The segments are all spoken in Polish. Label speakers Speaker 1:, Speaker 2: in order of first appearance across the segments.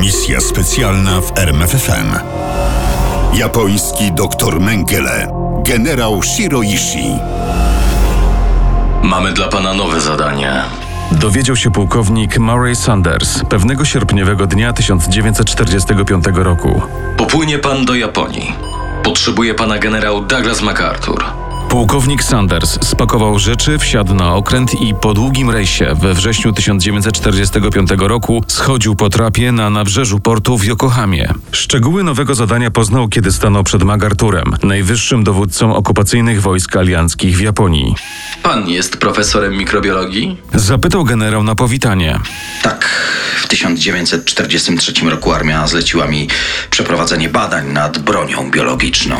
Speaker 1: Misja specjalna w RMFFM. Japoński doktor Mengele. Generał Shiroishi.
Speaker 2: Mamy dla pana nowe zadanie.
Speaker 3: Dowiedział się pułkownik Murray Sanders pewnego sierpniowego dnia 1945 roku.
Speaker 2: Popłynie pan do Japonii. Potrzebuje pana generał Douglas MacArthur.
Speaker 3: Pułkownik Sanders spakował rzeczy, wsiadł na okręt i po długim rejsie we wrześniu 1945 roku schodził po trapie na nabrzeżu portu w Yokohamie. Szczegóły nowego zadania poznał, kiedy stanął przed MacArthurem, najwyższym dowódcą okupacyjnych wojsk alianckich w Japonii.
Speaker 2: Pan jest profesorem mikrobiologii?
Speaker 3: Zapytał generał na powitanie.
Speaker 4: Tak, w 1943 roku armia zleciła mi przeprowadzenie badań nad bronią biologiczną.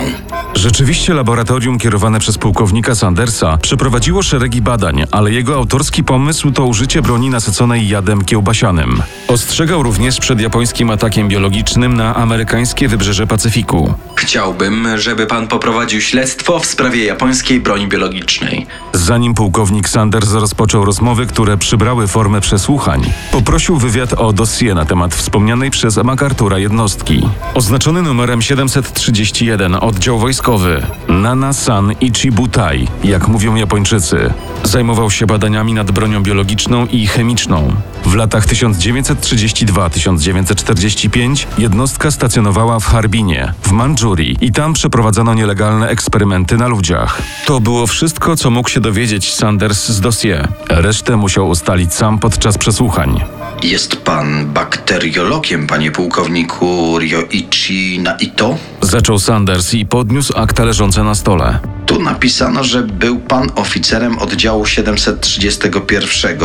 Speaker 3: Rzeczywiście laboratorium kierowane przez pułkownika Sandersa przeprowadziło szeregi badań, ale jego autorski pomysł to użycie broni nasyconej jadem kiełbasianym. Ostrzegał również przed japońskim atakiem biologicznym na amerykańskie wybrzeże Pacyfiku.
Speaker 2: Chciałbym, żeby pan poprowadził śledztwo w sprawie japońskiej broni biologicznej.
Speaker 3: Zanim pułkownik Sanders rozpoczął rozmowy, które przybrały formę przesłuchań, poprosił wywiad o dossier na temat wspomnianej przez MacArthura jednostki. Oznaczony numerem 731 oddział wojskowy Nana-san Ichibutai, jak mówią Japończycy, zajmował się badaniami nad bronią biologiczną i chemiczną. W latach 1932-1945 jednostka stacjonowała w Harbinie, w Mandżurii i tam przeprowadzano nielegalne eksperymenty na ludziach. To było wszystko, co mógł się dowiedzieć Sanders z dossier. Resztę musiał ustalić sam podczas przesłuchań.
Speaker 4: Jest pan bakteriologiem, panie pułkowniku Ryoichi Naito?
Speaker 3: Zaczął Sanders i podniósł akta leżące na stole.
Speaker 4: Tu napisano, że był pan oficerem oddziału 731.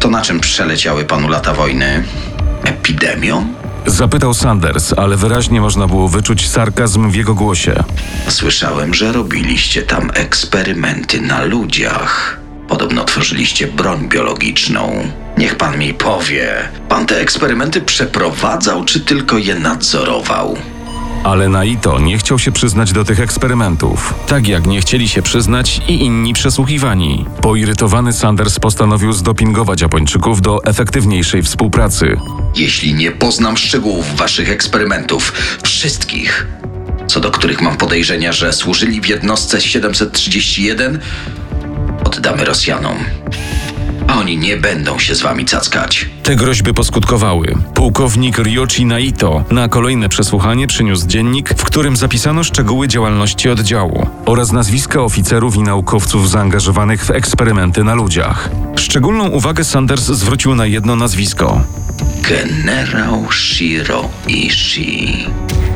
Speaker 4: To na czym przeleciały panu lata wojny? Epidemią?
Speaker 3: Zapytał Sanders, ale wyraźnie można było wyczuć sarkazm w jego głosie.
Speaker 4: Słyszałem, że robiliście tam eksperymenty na ludziach. Podobno tworzyliście broń biologiczną. Niech pan mi powie, pan te eksperymenty przeprowadzał, czy tylko je nadzorował?
Speaker 3: Ale Naito nie chciał się przyznać do tych eksperymentów. Tak jak nie chcieli się przyznać i inni przesłuchiwani. Poirytowany Sanders postanowił zdopingować Japończyków do efektywniejszej współpracy.
Speaker 4: Jeśli nie poznam szczegółów waszych eksperymentów, wszystkich, co do których mam podejrzenia, że służyli w jednostce 731, oddamy Rosjanom. A oni nie będą się z wami cackać.
Speaker 3: Te groźby poskutkowały. Pułkownik Ryochi Naito na kolejne przesłuchanie przyniósł dziennik, w którym zapisano szczegóły działalności oddziału oraz nazwiska oficerów i naukowców zaangażowanych w eksperymenty na ludziach. Szczególną uwagę Sanders zwrócił na jedno nazwisko.
Speaker 4: Generał Shiro Ishii.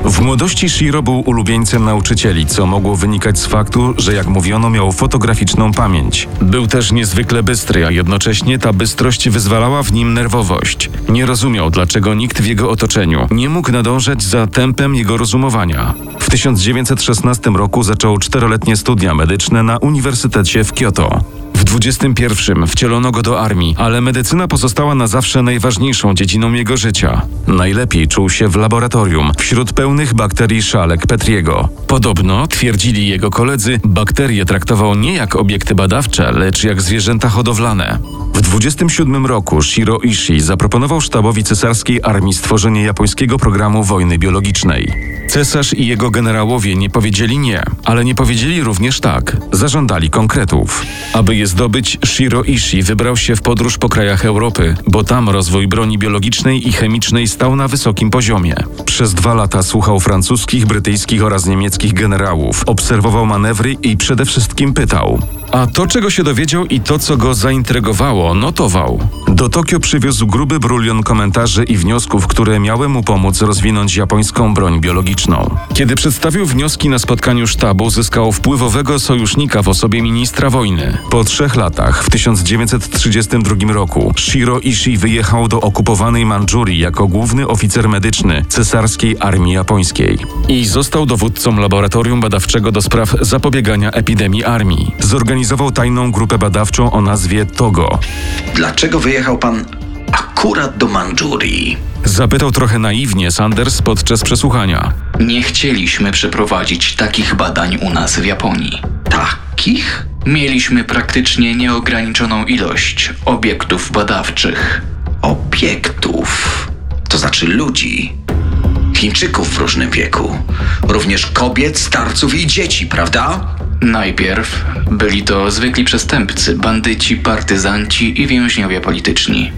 Speaker 3: W młodości Shiro był ulubieńcem nauczycieli, co mogło wynikać z faktu, że jak mówiono, miał fotograficzną pamięć. Był też niezwykle bystry, a jednocześnie ta bystrość wyzwalała w nim nerwowość. Nie rozumiał, dlaczego nikt w jego otoczeniu nie mógł nadążać za tempem jego rozumowania. W 1916 roku zaczął czteroletnie studia medyczne na Uniwersytecie w Kyoto. 21 wcielono go do armii, ale medycyna pozostała na zawsze najważniejszą dziedziną jego życia. Najlepiej czuł się w laboratorium, wśród pełnych bakterii szalek Petriego. Podobno, twierdzili jego koledzy, bakterie traktował nie jak obiekty badawcze, lecz jak zwierzęta hodowlane. W 27 roku Shiro Ishii zaproponował sztabowi cesarskiej armii stworzenie japońskiego programu wojny biologicznej. Cesarz i jego generałowie nie powiedzieli nie, ale nie powiedzieli również tak. Zażądali konkretów. Aby je zdobyć, Shiro Ishii wybrał się w podróż po krajach Europy, bo tam rozwój broni biologicznej i chemicznej stał na wysokim poziomie. Przez dwa lata słuchał francuskich, brytyjskich oraz niemieckich generałów, obserwował manewry i przede wszystkim pytał. A to, czego się dowiedział i to, co go zaintrygowało, notował. Do Tokio przywiózł gruby brulion komentarzy i wniosków, które miały mu pomóc rozwinąć japońską broń biologiczną. Kiedy przedstawił wnioski na spotkaniu sztabu, zyskał wpływowego sojusznika w osobie ministra wojny. Po trzech latach, w 1932 roku, Shiro Ishii wyjechał do okupowanej Mandżurii jako główny oficer medyczny cesarskiej armii japońskiej. I został dowódcą laboratorium badawczego do spraw zapobiegania epidemii armii. Zorganizował tajną grupę badawczą o nazwie Togo.
Speaker 4: Dlaczego wyjechał pan akurat do Mandżurii?
Speaker 3: Zapytał trochę naiwnie Sanders podczas przesłuchania.
Speaker 5: Nie chcieliśmy przeprowadzić takich badań u nas w Japonii.
Speaker 4: Takich?
Speaker 5: Mieliśmy praktycznie nieograniczoną ilość obiektów badawczych.
Speaker 4: Obiektów. To znaczy czy ludzi? Chińczyków w różnym wieku. Również kobiet, starców i dzieci, prawda?
Speaker 5: Najpierw byli to zwykli przestępcy, bandyci, partyzanci i więźniowie polityczni.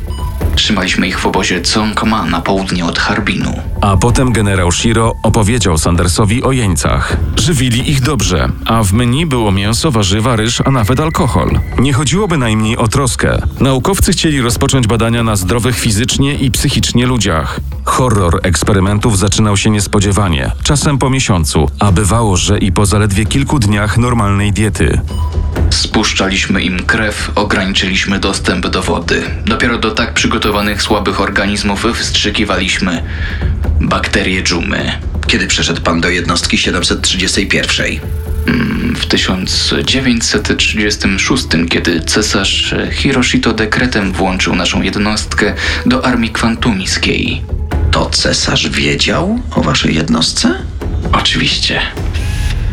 Speaker 5: Trzymaliśmy ich w obozie Tsongma na południe od Harbinu.
Speaker 3: A potem generał Shiro opowiedział Sandersowi o jeńcach. Żywili ich dobrze, a w menu było mięso, warzywa, ryż, a nawet alkohol. Nie chodziło bynajmniej o troskę. Naukowcy chcieli rozpocząć badania na zdrowych fizycznie i psychicznie ludziach. Horror eksperymentów zaczynał się niespodziewanie, czasem po miesiącu, a bywało, że i po zaledwie kilku dniach normalnej diety.
Speaker 5: Spuszczaliśmy im krew, ograniczyliśmy dostęp do wody. Dopiero do tak przygotowanych słabych organizmów wstrzykiwaliśmy bakterie dżumy.
Speaker 4: Kiedy przeszedł pan do jednostki 731?
Speaker 5: W 1936, kiedy cesarz Hiroshito dekretem włączył naszą jednostkę do armii kwantumiskiej.
Speaker 4: To cesarz wiedział o waszej jednostce?
Speaker 5: Oczywiście.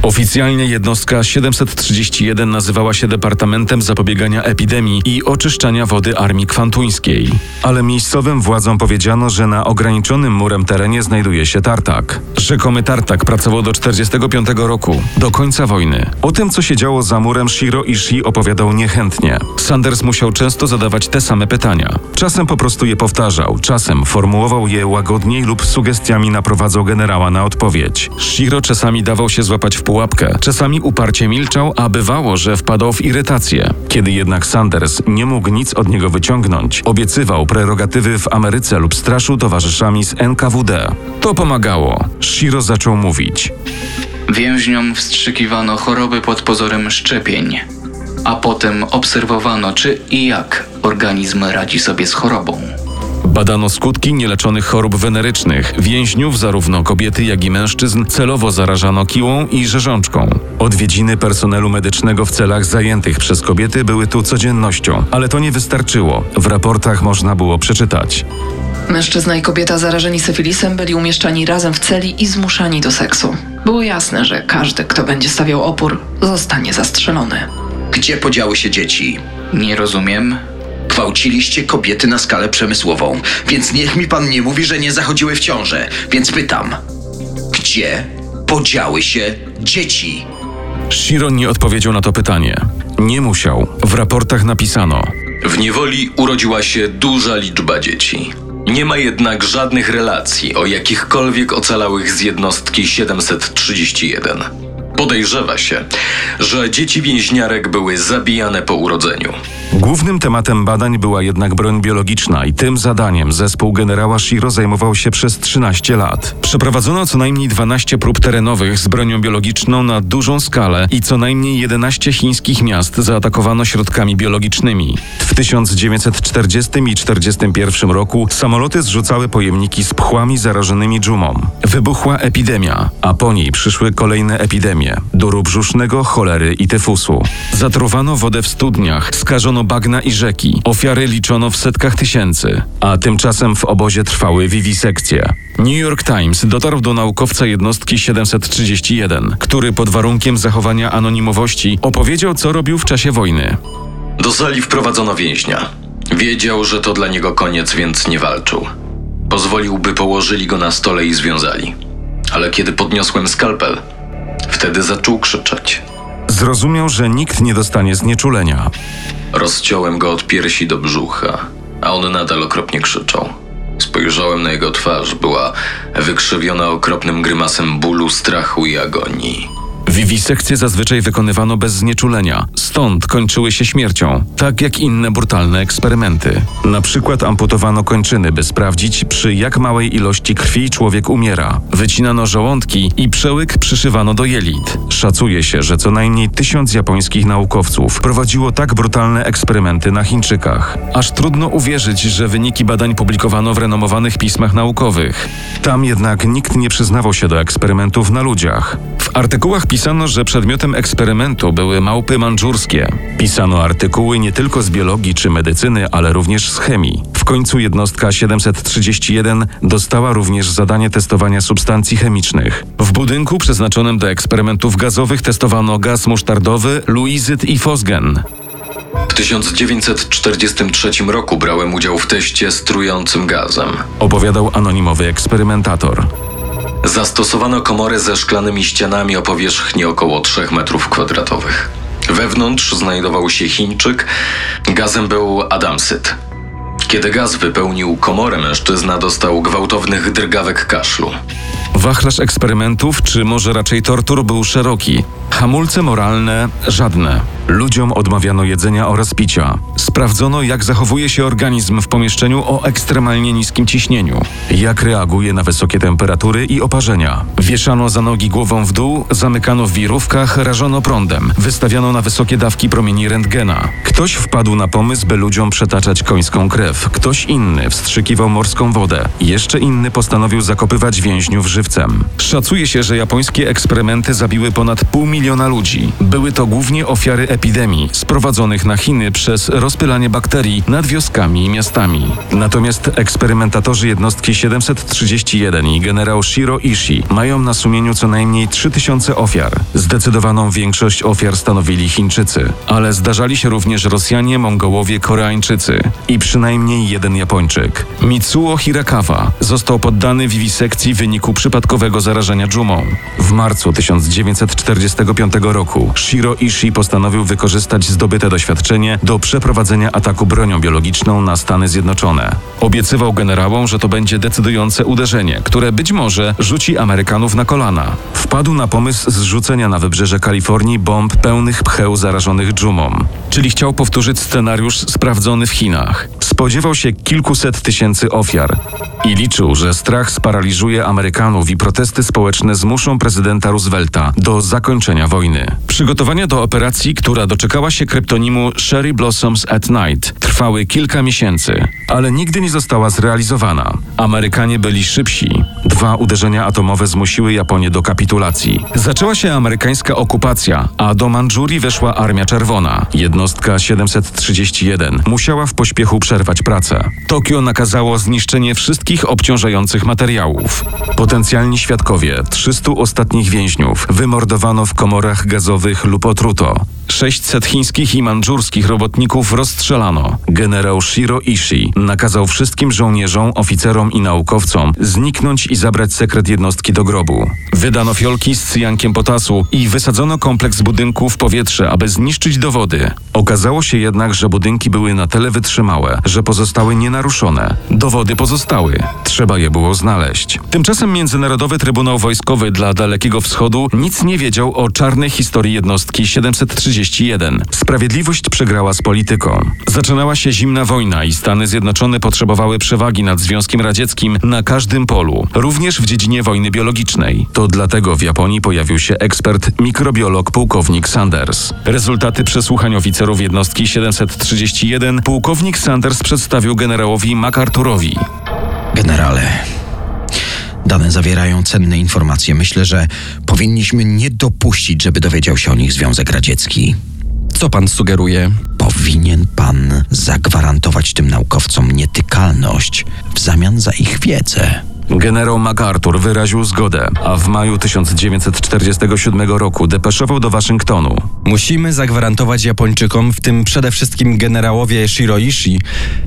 Speaker 3: Oficjalnie jednostka 731 nazywała się Departamentem Zapobiegania Epidemii i Oczyszczania Wody Armii Kwantuńskiej. Ale miejscowym władzom powiedziano, że na ograniczonym murem terenie znajduje się tartak. Rzekomy tartak pracował do 45 roku, do końca wojny. O tym, co się działo za murem, Shiro Ishii opowiadał niechętnie. Sanders musiał często zadawać te same pytania. Czasem po prostu je powtarzał, czasem formułował je łagodniej lub sugestiami naprowadzał generała na odpowiedź. Shiro czasami dawał się złapać w pułapkę, czasami uparcie milczał, a bywało, że wpadał w irytację. Kiedy jednak Sanders nie mógł nic od niego wyciągnąć, obiecywał prerogatywy w Ameryce lub straszył towarzyszami z NKWD. To pomagało. Shiro zaczął mówić.
Speaker 5: Więźniom wstrzykiwano choroby pod pozorem szczepień, a potem obserwowano, czy i jak organizm radzi sobie z chorobą.
Speaker 3: Badano skutki nieleczonych chorób wenerycznych. Więźniów, zarówno kobiety, jak i mężczyzn, celowo zarażano kiłą i rzeżączką. Odwiedziny personelu medycznego w celach zajętych przez kobiety były tu codziennością, ale to nie wystarczyło. W raportach można było przeczytać.
Speaker 6: Mężczyzna i kobieta zarażeni syfilisem byli umieszczani razem w celi i zmuszani do seksu. Było jasne, że każdy, kto będzie stawiał opór, zostanie zastrzelony.
Speaker 4: Gdzie podziały się dzieci?
Speaker 5: Nie rozumiem.
Speaker 4: Gwałciliście kobiety na skalę przemysłową, więc niech mi pan nie mówi, że nie zachodziły w ciążę. Więc pytam, gdzie podziały się dzieci?
Speaker 3: Shiro nie odpowiedział na to pytanie. Nie musiał. W raportach napisano.
Speaker 7: W niewoli urodziła się duża liczba dzieci. Nie ma jednak żadnych relacji o jakichkolwiek ocalałych z jednostki 731. Podejrzewa się, że dzieci więźniarek były zabijane po urodzeniu.
Speaker 3: Głównym tematem badań była jednak broń biologiczna i tym zadaniem zespół generała Shiro zajmował się przez 13 lat. Przeprowadzono co najmniej 12 prób terenowych z bronią biologiczną na dużą skalę i co najmniej 11 chińskich miast zaatakowano środkami biologicznymi. W 1940 i 1941 roku samoloty zrzucały pojemniki z pchłami zarażonymi dżumą. Wybuchła epidemia, a po niej przyszły kolejne epidemie duru brzusznego, cholery i tyfusu. Zatruwano wodę w studniach, skażono bagna i rzeki. Ofiary liczono w setkach tysięcy. A tymczasem w obozie trwały wiwisekcje. New York Times dotarł do naukowca jednostki 731, który pod warunkiem zachowania anonimowości opowiedział, co robił w czasie wojny.
Speaker 7: Do sali wprowadzono więźnia. Wiedział, że to dla niego koniec, więc nie walczył. Pozwolił, by położyli go na stole i związali. Ale kiedy podniosłem skalpel, wtedy zaczął krzyczeć.
Speaker 3: Zrozumiał, że nikt nie dostanie znieczulenia.
Speaker 7: Rozciąłem go od piersi do brzucha, a on nadal okropnie krzyczał. Spojrzałem na jego twarz, była wykrzywiona okropnym grymasem bólu, strachu i agonii.
Speaker 3: Wiwisekcje zazwyczaj wykonywano bez znieczulenia, stąd kończyły się śmiercią, tak jak inne brutalne eksperymenty. Na przykład amputowano kończyny, by sprawdzić, przy jak małej ilości krwi człowiek umiera. Wycinano żołądki i przełyk przyszywano do jelit. Szacuje się, że co najmniej tysiąc japońskich naukowców prowadziło tak brutalne eksperymenty na Chińczykach. Aż trudno uwierzyć, że wyniki badań publikowano w renomowanych pismach naukowych. Tam jednak nikt nie przyznawał się do eksperymentów na ludziach. W artykułach pisano, że przedmiotem eksperymentu były małpy mandżurskie. Pisano artykuły nie tylko z biologii czy medycyny, ale również z chemii. W końcu jednostka 731 dostała również zadanie testowania substancji chemicznych. W budynku przeznaczonym do eksperymentów gazowych testowano gaz musztardowy, luizyt i fosgen.
Speaker 7: W W 1943 roku brałem udział w teście z trującym gazem.
Speaker 3: Opowiadał anonimowy eksperymentator.
Speaker 7: Zastosowano komorę ze szklanymi ścianami o powierzchni około 3 metrów kwadratowych. Wewnątrz znajdował się Chińczyk, gazem był Adamsyt. Kiedy gaz wypełnił komorę, mężczyzna dostał gwałtownych drgawek kaszlu.
Speaker 3: Wachlarz eksperymentów, czy może raczej tortur, był szeroki. Hamulce moralne żadne. Ludziom odmawiano jedzenia oraz picia. Sprawdzono, jak zachowuje się organizm w pomieszczeniu o ekstremalnie niskim ciśnieniu, jak reaguje na wysokie temperatury i oparzenia. Wieszano za nogi głową w dół, zamykano w wirówkach, rażono prądem, wystawiano na wysokie dawki promieni rentgena. Ktoś wpadł na pomysł, by ludziom przetaczać końską krew, ktoś inny wstrzykiwał morską wodę, jeszcze inny postanowił zakopywać więźniów żywcem. Szacuje się, że japońskie eksperymenty zabiły ponad pół miliona ludzi. Były to głównie ofiary epidemii sprowadzonych na Chiny przez rozpylanie bakterii nad wioskami i miastami. Natomiast eksperymentatorzy jednostki 731 i generał Shiro Ishii mają na sumieniu co najmniej 3000 ofiar. Zdecydowaną większość ofiar stanowili Chińczycy, ale zdarzali się również Rosjanie, Mongołowie, Koreańczycy i przynajmniej jeden Japończyk. Mitsuo Hirakawa został poddany wiwisekcji w wyniku przypadkowego zarażenia dżumą. W marcu 1945 roku Shiro Ishii postanowił wykorzystać zdobyte doświadczenie do przeprowadzenia ataku bronią biologiczną na Stany Zjednoczone. Obiecywał generałom, że to będzie decydujące uderzenie, które być może rzuci Amerykanów na kolana. Wpadł na pomysł zrzucenia na wybrzeże Kalifornii bomb pełnych pcheł zarażonych dżumą, czyli chciał powtórzyć scenariusz sprawdzony w Chinach. Spodziewał się kilkuset tysięcy ofiar i liczył, że strach sparaliżuje Amerykanów i protesty społeczne zmuszą prezydenta Roosevelta do zakończenia wojny. Przygotowania do operacji, która doczekała się kryptonimu Sherry Blossoms at Night, trwały kilka miesięcy, ale nigdy nie została zrealizowana. Amerykanie byli szybsi. Dwa uderzenia atomowe zmusiły Japonię do kapitulacji. Zaczęła się amerykańska okupacja, a do Mandżurii weszła Armia Czerwona. Jednostka 731 musiała w pośpiechu przerwać pracę. Tokio nakazało zniszczenie wszystkich obciążających materiałów. Potencjalni świadkowie, 300 ostatnich więźniów, wymordowano w komorach gazowych lub otruto. 600 chińskich i mandżurskich robotników rozstrzelano. Generał Shiro Ishii nakazał wszystkim żołnierzom, oficerom i naukowcom zniknąć i zabrać sekret jednostki do grobu. Wydano fiolki z cyjankiem potasu i wysadzono kompleks budynków w powietrze, aby zniszczyć dowody. Okazało się jednak, że budynki były na tyle wytrzymałe, że pozostały nienaruszone. Dowody pozostały. Trzeba je było znaleźć. Tymczasem Międzynarodowy Trybunał Wojskowy dla Dalekiego Wschodu nic nie wiedział o czarnej historii jednostki 731. Sprawiedliwość przegrała z polityką. Zaczynała się zimna wojna i Stany Zjednoczone potrzebowały przewagi nad Związkiem Radzieckim na każdym polu, również w dziedzinie wojny biologicznej. To dlatego w Japonii pojawił się ekspert, mikrobiolog pułkownik Sanders. Rezultaty przesłuchań oficerów jednostki 731 pułkownik Sanders przedstawił generałowi MacArthurowi.
Speaker 8: Generale, dane zawierają cenne informacje. Myślę, że powinniśmy nie dopuścić, żeby dowiedział się o nich Związek Radziecki.
Speaker 9: Co pan sugeruje?
Speaker 8: Powinien pan zagwarantować tym naukowcom nietykalność w zamian za ich wiedzę.
Speaker 3: Generał MacArthur wyraził zgodę, a w maju 1947 roku depeszował do Waszyngtonu.
Speaker 9: Musimy zagwarantować Japończykom, w tym przede wszystkim generałowie Shiroishi,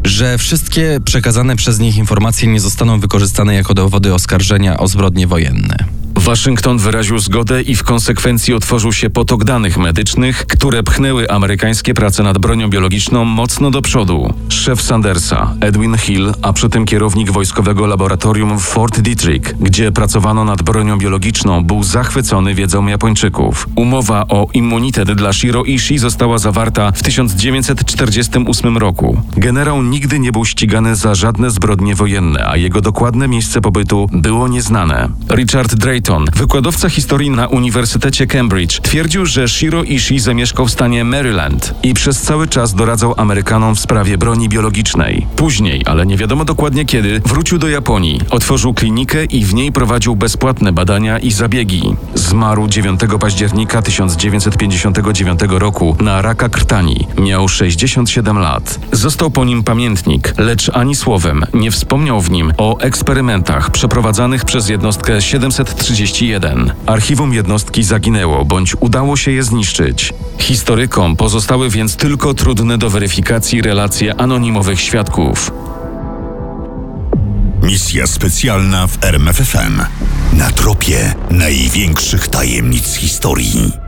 Speaker 9: że wszystkie przekazane przez nich informacje nie zostaną wykorzystane jako dowody oskarżenia o zbrodnie wojenne.
Speaker 3: Waszyngton wyraził zgodę i w konsekwencji otworzył się potok danych medycznych, które pchnęły amerykańskie prace nad bronią biologiczną mocno do przodu. Szef Sandersa, Edwin Hill, a przy tym kierownik wojskowego laboratorium w Fort Detrick, gdzie pracowano nad bronią biologiczną, był zachwycony wiedzą Japończyków. Umowa o immunitet dla Shiro Ishii została zawarta w 1948 roku. Generał nigdy nie był ścigany za żadne zbrodnie wojenne, a jego dokładne miejsce pobytu było nieznane. Richard Drayton, wykładowca historii na Uniwersytecie Cambridge, twierdził, że Shiro Ishii zamieszkał w stanie Maryland i przez cały czas doradzał Amerykanom w sprawie broni biologicznej. Później, ale nie wiadomo dokładnie kiedy, wrócił do Japonii, otworzył klinikę i w niej prowadził bezpłatne badania i zabiegi. Zmarł 9 października 1959 roku na raka krtani. Miał 67 lat. Został po nim pamiętnik, lecz ani słowem nie wspomniał w nim o eksperymentach przeprowadzanych przez jednostkę 730 731. Archiwum jednostki zaginęło, bądź udało się je zniszczyć. Historykom pozostały więc tylko trudne do weryfikacji relacje anonimowych świadków.
Speaker 1: Misja specjalna w RMFFM. Na tropie największych tajemnic historii.